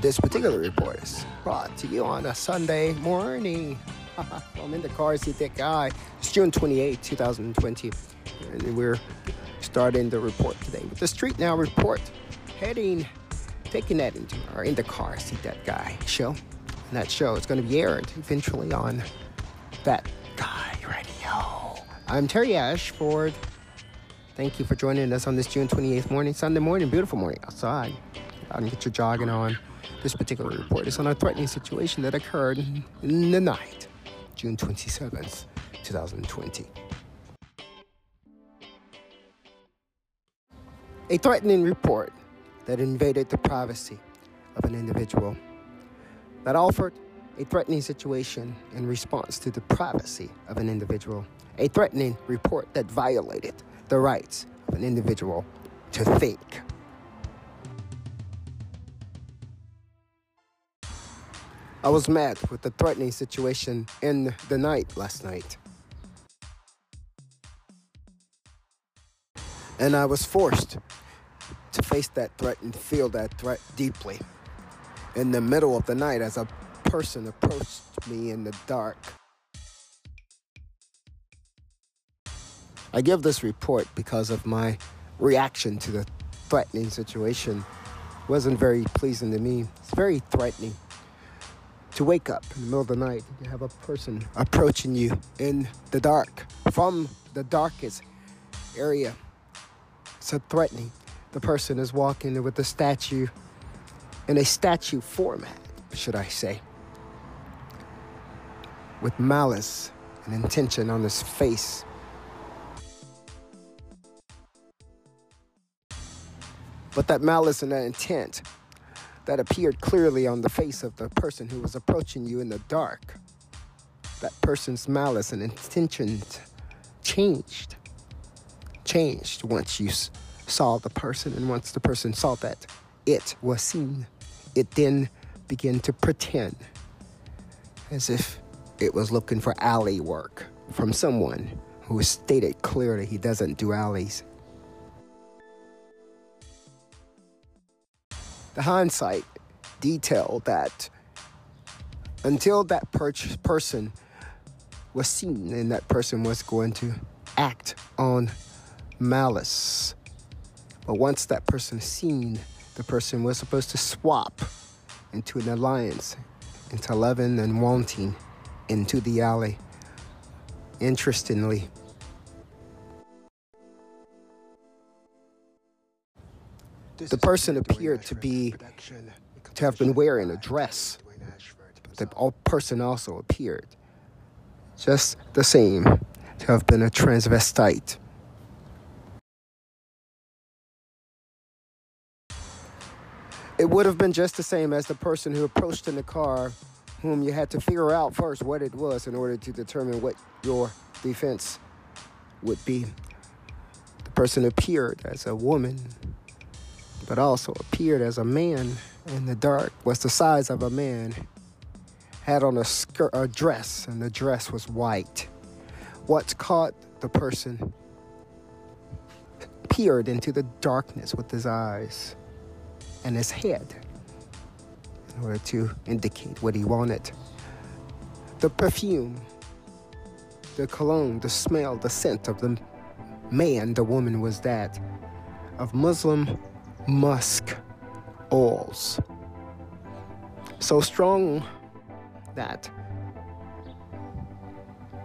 This particular report is brought to you on a Sunday morning. I'm in the car, see that guy. It's June 28, 2020. And we're starting the report today with the Street Now report. Heading, taking that into our In the Car, See That Guy show. And that show is going to be aired eventually on That Guy Radio. I'm Terry Ashford. Thank you for joining us on this June 28th morning, Sunday morning, beautiful morning outside. Out and get your jogging on. This particular report is on a threatening situation that occurred in the night, June 27th, 2020. A threatening report that invaded the privacy of an individual, that offered a threatening situation in response to the privacy of an individual, a threatening report that violated the rights of an individual to think. I was met with a threatening situation in the night last night. And I was forced to face that threat and feel that threat deeply. In the middle of the night, as a person approached me in the dark. I give this report because of my reaction to the threatening situation. It wasn't very pleasing to me. It's very threatening to wake up in the middle of the night you have a person approaching you in the dark from the darkest area. So threatening. The person is walking with a statue in a statue format should i say with malice and intention on his face. But that malice and that intent that appeared clearly on the face of the person who was approaching you in the dark. That person's malice and intentions changed. Changed once you saw the person, and once the person saw that it was seen, it then began to pretend as if it was looking for alley work from someone who stated clearly he doesn't do alleys. The hindsight detail that until that per- person was seen and that person was going to act on malice. But once that person is seen, the person was supposed to swap into an alliance, into loving and wanting into the alley. Interestingly, The person appeared to be to have been wearing a dress. The person also appeared just the same to have been a transvestite. It would have been just the same as the person who approached in the car, whom you had to figure out first what it was in order to determine what your defense would be. The person appeared as a woman but also appeared as a man in the dark, was the size of a man, had on a skirt, a dress, and the dress was white. What caught the person peered into the darkness with his eyes and his head in order to indicate what he wanted. The perfume, the cologne, the smell, the scent of the man, the woman was that of Muslim musk oils. So strong that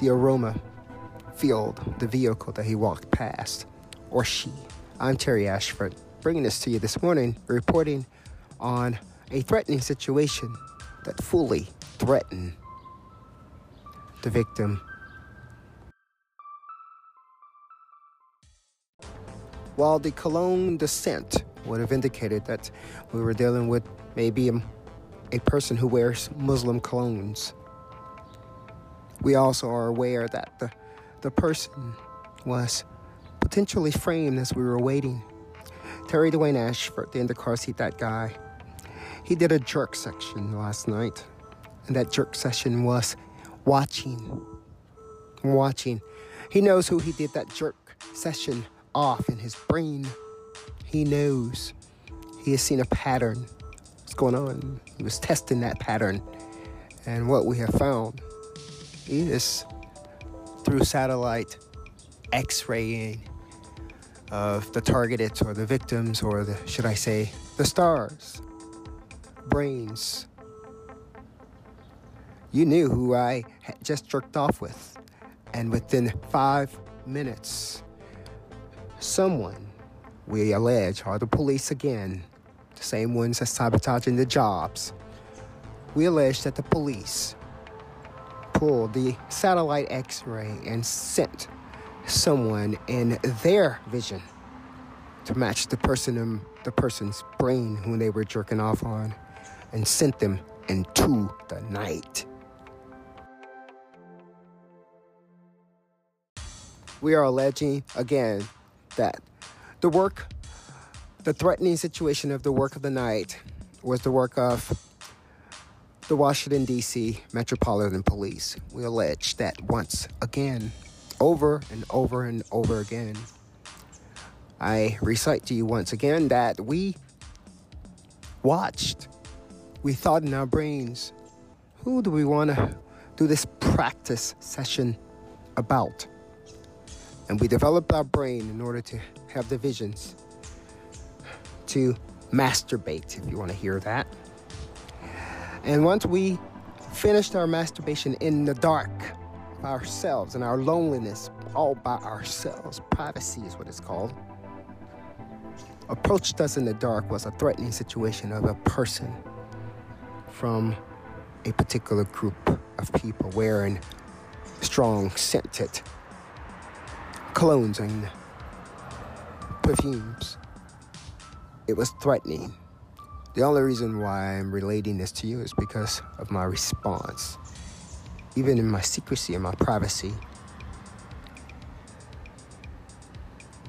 the aroma filled the vehicle that he walked past, or she. I'm Terry Ashford, bringing this to you this morning, reporting on a threatening situation that fully threatened the victim. While the cologne, the scent, would have indicated that we were dealing with maybe a, person who wears Muslim colognes. We also are aware that the, the person was potentially framed as we were waiting. Terry Dwayne Ashford, the in the car seat, that guy, he did a jerk section last night. And that jerk session was watching. Watching. He knows who he did that jerk session off in his brain he knows. He has seen a pattern what's going on. He was testing that pattern. And what we have found is through satellite x raying of the targeted or the victims, or the, should I say, the stars, brains. You knew who I had just jerked off with. And within five minutes, someone, we allege, are the police again, the same ones that's sabotaging the jobs. We allege that the police pulled the satellite x ray and sent someone in their vision to match the person in the person's brain who they were jerking off on and sent them into the night. We are alleging again that the work, the threatening situation of the work of the night was the work of the Washington, D.C. Metropolitan Police. We allege that once again, over and over and over again, I recite to you once again that we watched, we thought in our brains, who do we want to do this practice session about? And we developed our brain in order to have the visions to masturbate, if you want to hear that. And once we finished our masturbation in the dark by ourselves and our loneliness all by ourselves, privacy is what it's called, approached us in the dark was a threatening situation of a person from a particular group of people wearing strong scented colognes and perfumes. It was threatening. The only reason why I'm relating this to you is because of my response. Even in my secrecy and my privacy,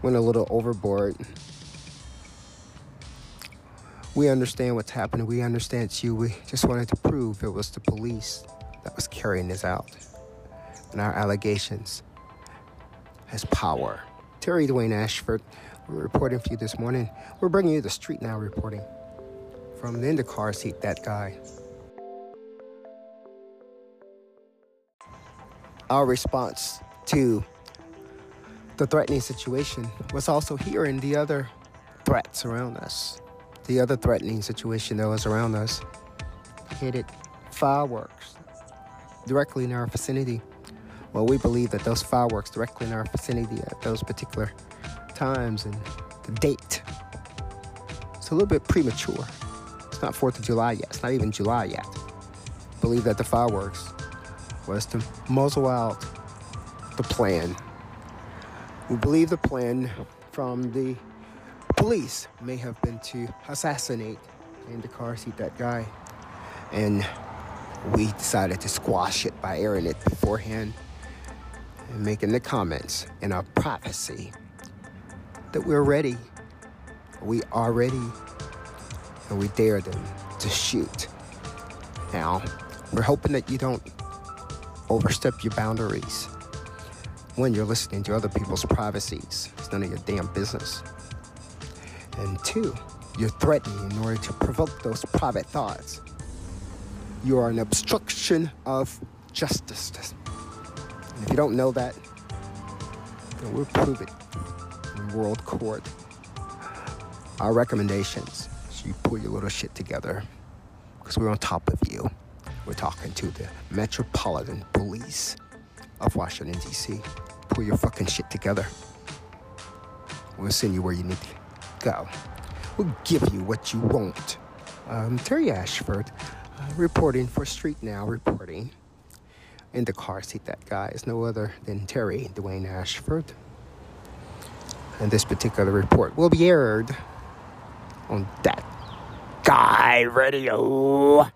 went a little overboard. We understand what's happening. We understand it's you. We just wanted to prove it was the police that was carrying this out. And our allegations has power. Terry Dwayne Ashford, we're reporting for you this morning. We're bringing you the Street Now reporting from the in the car seat, that guy. Our response to the threatening situation was also hearing the other threats around us. The other threatening situation that was around us hit fireworks directly in our vicinity. Well, we believe that those fireworks directly in our vicinity at those particular times and the date. It's a little bit premature. It's not 4th of July yet. It's not even July yet. Believe that the fireworks was to muzzle out the plan. We believe the plan from the police may have been to assassinate in the car seat that guy. And we decided to squash it by airing it beforehand and making the comments in our prophecy that we're ready. We are ready. And we dare them to shoot. Now, we're hoping that you don't overstep your boundaries when you're listening to other people's privacies. It's none of your damn business. And two, you're threatening in order to provoke those private thoughts. You are an obstruction of justice. And if you don't know that, then we'll prove it world court. Our recommendations is you pull your little shit together because we're on top of you. We're talking to the Metropolitan Police of Washington, D.C. Pull your fucking shit together. We'll send you where you need to go. We'll give you what you want. Um, Terry Ashford, uh, reporting for Street Now, reporting in the car seat. That guy is no other than Terry Dwayne Ashford. And this particular report will be aired on that guy radio.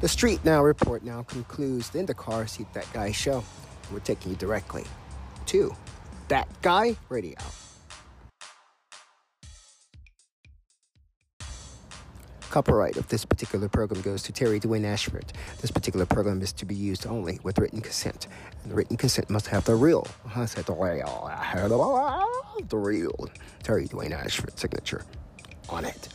The Street Now report now concludes in the car seat that guy show. We're taking you directly to that guy radio. Copyright of this particular program goes to Terry Dwayne Ashford. This particular program is to be used only with written consent. And the written consent must have the real. I said the real. the real Terry Dwayne Ashford signature on it.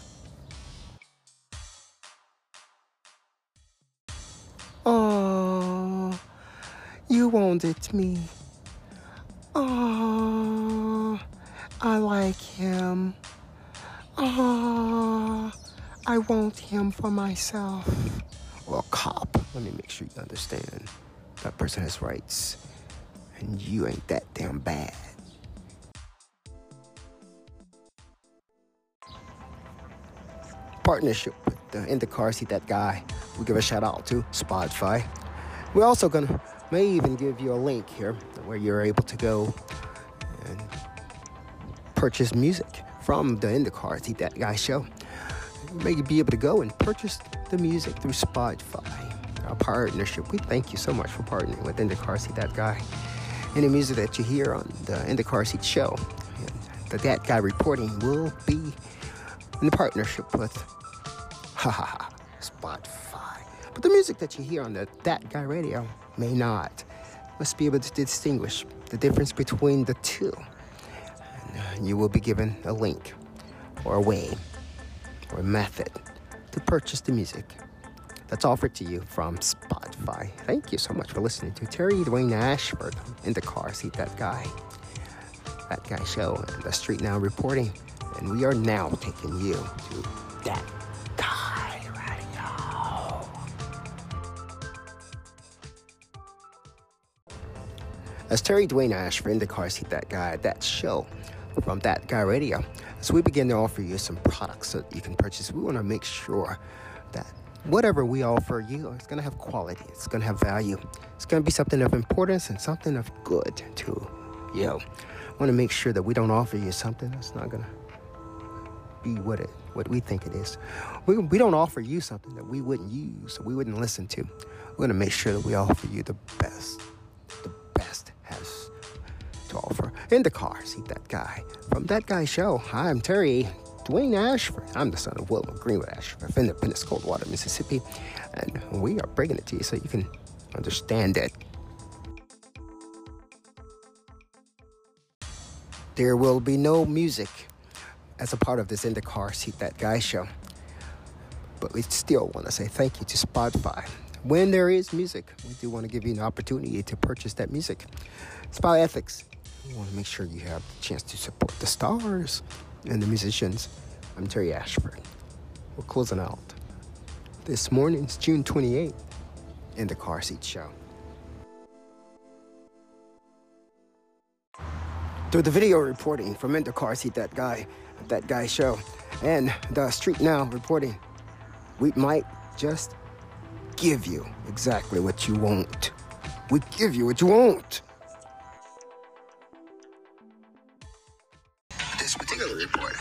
Oh, you wanted me. Oh, I like him. Oh, I want him for myself. Well, cop, let me make sure you understand. That person has rights, and you ain't that damn bad. Partnership with the in the car seat that guy. We give a shout out to Spotify. We're also gonna may even give you a link here where you're able to go and purchase music from the in the car seat that guy show. May be able to go and purchase the music through Spotify. Our partnership. We thank you so much for partnering with In the Car Seat That Guy. Any music that you hear on the In the Car Seat show, the That Guy reporting will be in the partnership with ha ha ha Spotify. But the music that you hear on the That Guy radio may not. Must be able to distinguish the difference between the two. And uh, you will be given a link or a way or method to purchase the music that's offered to you from Spotify. Thank you so much for listening to Terry Dwayne Ashford in the car seat. That guy, that guy show, the Street Now reporting, and we are now taking you to that guy radio. As Terry Dwayne Ashford in the car seat. That guy, that show from that guy radio. As we begin to offer you some products that you can purchase, we want to make sure that whatever we offer you is going to have quality, it's going to have value, it's going to be something of importance and something of good to you. I want to make sure that we don't offer you something that's not going to be what it what we think it is. We, we don't offer you something that we wouldn't use, we wouldn't listen to. We're going to make sure that we offer you the best, In the car, seat that guy from that guy show. I'm Terry Dwayne Ashford. I'm the son of William Greenwood Ashford of Independence, Coldwater, Mississippi, and we are bringing it to you so you can understand it. There will be no music as a part of this In the Car Seat That Guy show. But we still want to say thank you to Spotify. When there is music, we do want to give you an opportunity to purchase that music. It's about ethics. We want to make sure you have the chance to support the stars and the musicians. I'm Terry Ashford. We're closing out. This morning's June 28th in the Car Seat Show. Through the video reporting from In the Car Seat, that guy, that guy show, and the Street Now reporting, we might just give you exactly what you want. We give you what you want. Particular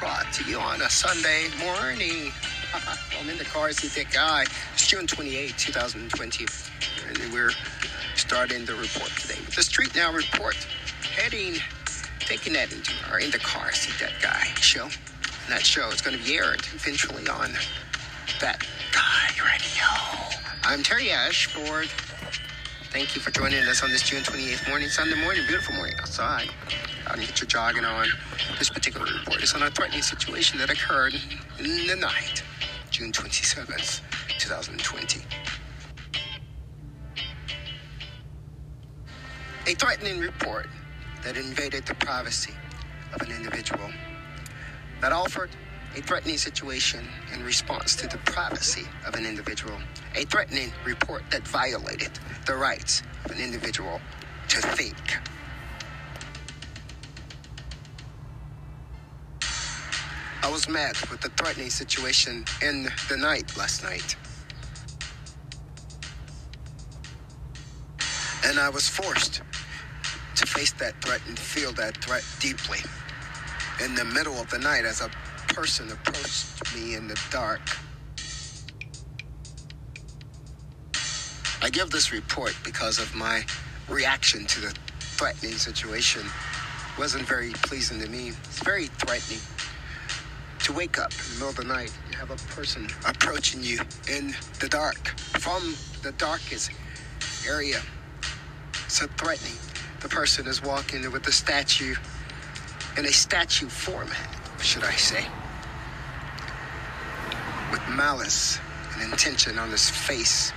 brought to you on a Sunday morning. I'm in the car, see that guy. It's June 28, 2020. And we're starting the report today with the Street Now report. Heading, taking that into our In the Car, See That Guy show. And that show is going to be aired eventually on That Guy Radio. I'm Terry Ashford. Thank you for joining us on this June 28th morning, Sunday morning, beautiful morning outside. And get your jogging on. This particular report is on a threatening situation that occurred in the night, June 27th, 2020. A threatening report that invaded the privacy of an individual, that offered a threatening situation in response to the privacy of an individual, a threatening report that violated the rights of an individual to think. I was met with a threatening situation in the night last night. And I was forced to face that threat and feel that threat deeply. In the middle of the night, as a person approached me in the dark, I give this report because of my reaction to the threatening situation. It wasn't very pleasing to me. It's very threatening to wake up in the middle of the night. You have a person approaching you in the dark from the darkest area. So threatening. The person is walking with a statue in a statue format, should I say, with malice and intention on his face.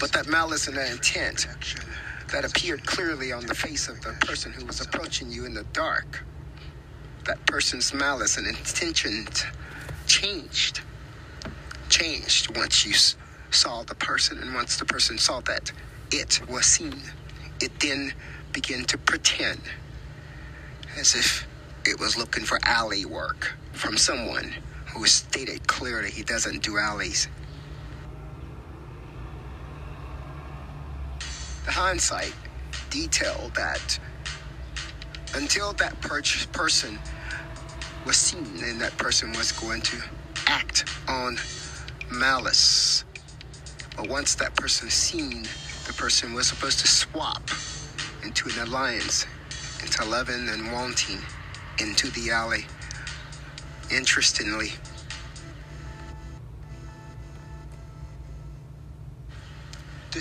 But that malice and that intent that appeared clearly on the face of the person who was approaching you in the dark, that person's malice and intention changed. Changed once you saw the person, and once the person saw that it was seen, it then began to pretend as if it was looking for alley work from someone who stated clearly he doesn't do alleys. Hindsight detail that until that per- person was seen and that person was going to act on malice. But once that person seen, the person was supposed to swap into an alliance into loving and wanting into the alley. Interestingly,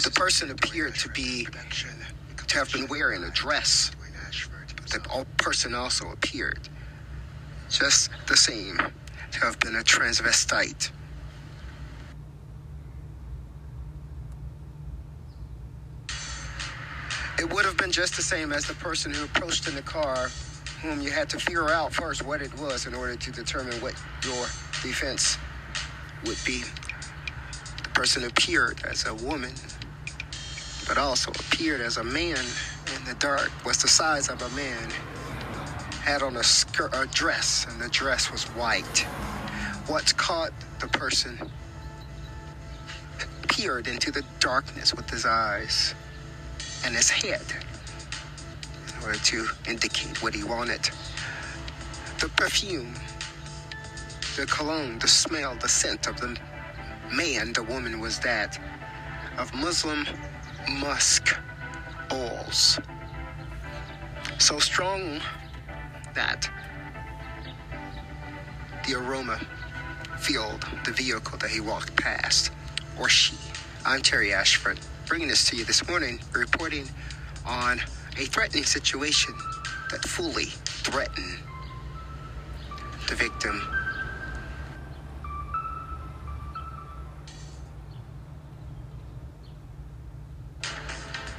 the person appeared to be to have been wearing a dress. The person also appeared just the same to have been a transvestite. It would have been just the same as the person who approached in the car whom you had to figure out first what it was in order to determine what your defense would be. The person appeared as a woman, but also appeared as a man in the dark, was the size of a man, had on a skirt, a dress, and the dress was white. What caught the person peered into the darkness with his eyes and his head in order to indicate what he wanted. The perfume, the cologne, the smell, the scent of the man, the woman was that of Muslim musk oils. So strong that the aroma filled the vehicle that he walked past, or she. I'm Terry Ashford, bringing this to you this morning, reporting on a threatening situation that fully threatened the victim.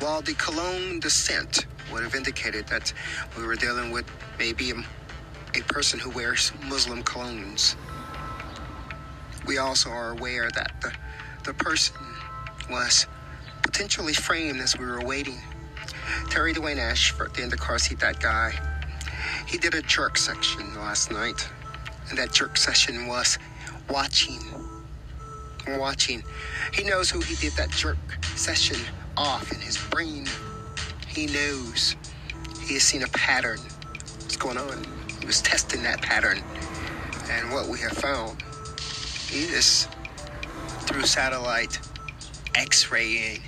While the cologne descent would have indicated that we were dealing with maybe a, a person who wears Muslim colognes, we also are aware that the, the person was potentially framed as we were waiting Terry Dwayne Ashford the in the car seat, that guy. He did a jerk section last night, and that jerk session was watching. Watching. He knows who he did that jerk session off in his brain. He knows. He has seen a pattern. What's going on? He was testing that pattern. And what we have found is through satellite x raying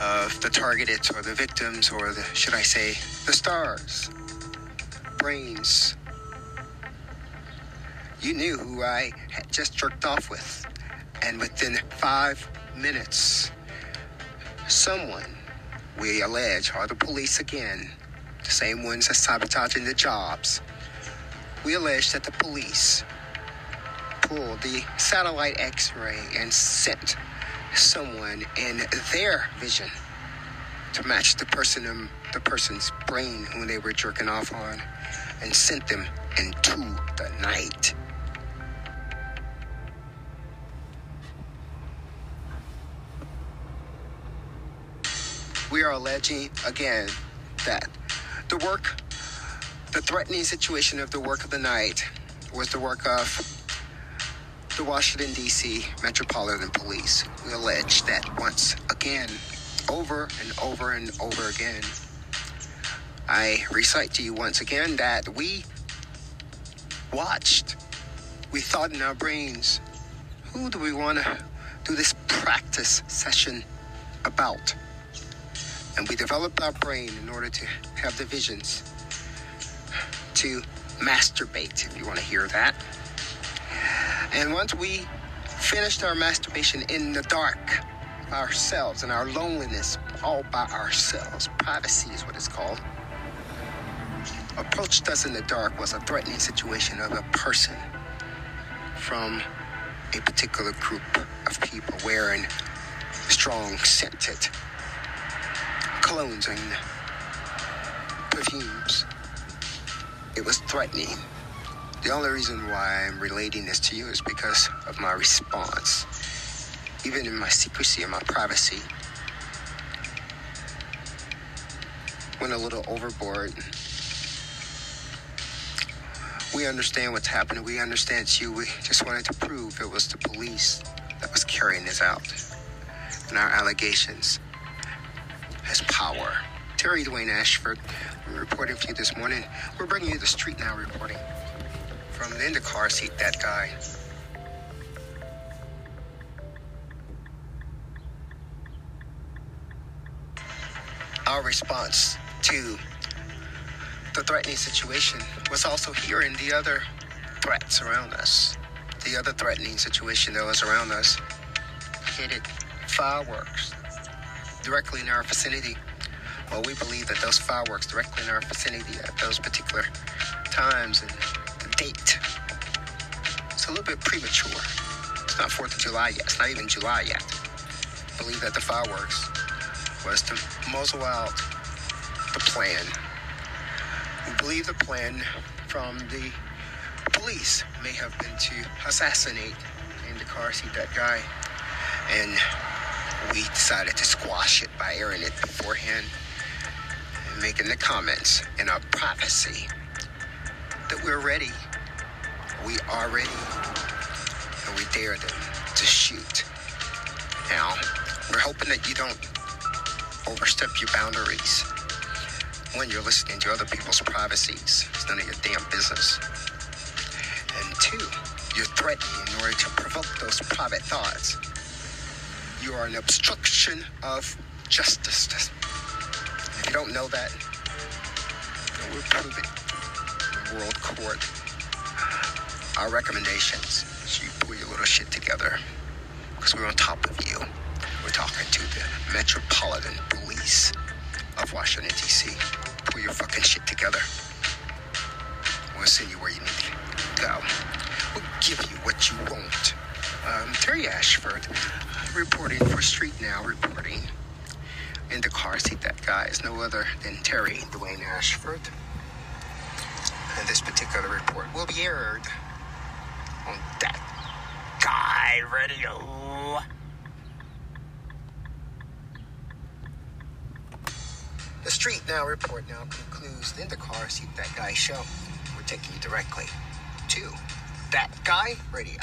of the targeted or the victims or the, should I say, the stars, brains. You knew who I had just jerked off with. And within five minutes, someone, we allege, are the police again, the same ones that sabotaging the jobs. We allege that the police pulled the satellite x ray and sent someone in their vision to match the person in the person's brain who they were jerking off on and sent them into the night. We are alleging again that the work, the threatening situation of the work of the night was the work of the Washington, D.C. Metropolitan Police. We allege that once again, over and over and over again, I recite to you once again that we watched, we thought in our brains, who do we want to do this practice session about? And we developed our brain in order to have the visions to masturbate, if you want to hear that. And once we finished our masturbation in the dark, ourselves and our loneliness, all by ourselves. Privacy is what it's called. Approached us in the dark was a threatening situation of a person from a particular group of people wearing strong scented and perfumes. It was threatening. The only reason why I'm relating this to you is because of my response. Even in my secrecy and my privacy, went a little overboard. We understand what's happening. We understand it's you. We just wanted to prove it was the police that was carrying this out. And our allegations has power. Terry Dwayne Ashford, I'm reporting for you this morning. We're bringing you the Street Now reporting from the car seat, that guy. Our response to the threatening situation was also hearing the other threats around us. The other threatening situation that was around us hit it fireworks directly in our vicinity. Well, we believe that those fireworks directly in our vicinity at those particular times and the date, it's a little bit premature. It's not 4th of July yet. It's not even July yet. I believe that the fireworks was to muzzle out the plan. We believe the plan from the police may have been to assassinate in the car seat that guy. And we decided to squash it by airing it beforehand and making the comments in our privacy that we're ready. We are ready. And we dare them to shoot. Now, we're hoping that you don't overstep your boundaries when you're listening to other people's privacies. It's none of your damn business. And two, you're threatening in order to provoke those private thoughts. You are an obstruction of justice. If you don't know that, then we'll prove it world court. Our recommendations is you pull your little shit together because we're on top of you. We're talking to the Metropolitan Police of Washington, D.C. Pull your fucking shit together. We'll send you where you need to go. We'll give you what you want. Um, Terry Ashford reporting for Street Now, reporting in the car seat. That guy is no other than Terry Dwayne Ashford. And this particular report will be aired on that guy radio. The Street Now report now concludes in the car seat. That guy show. We're taking you directly to that guy radio.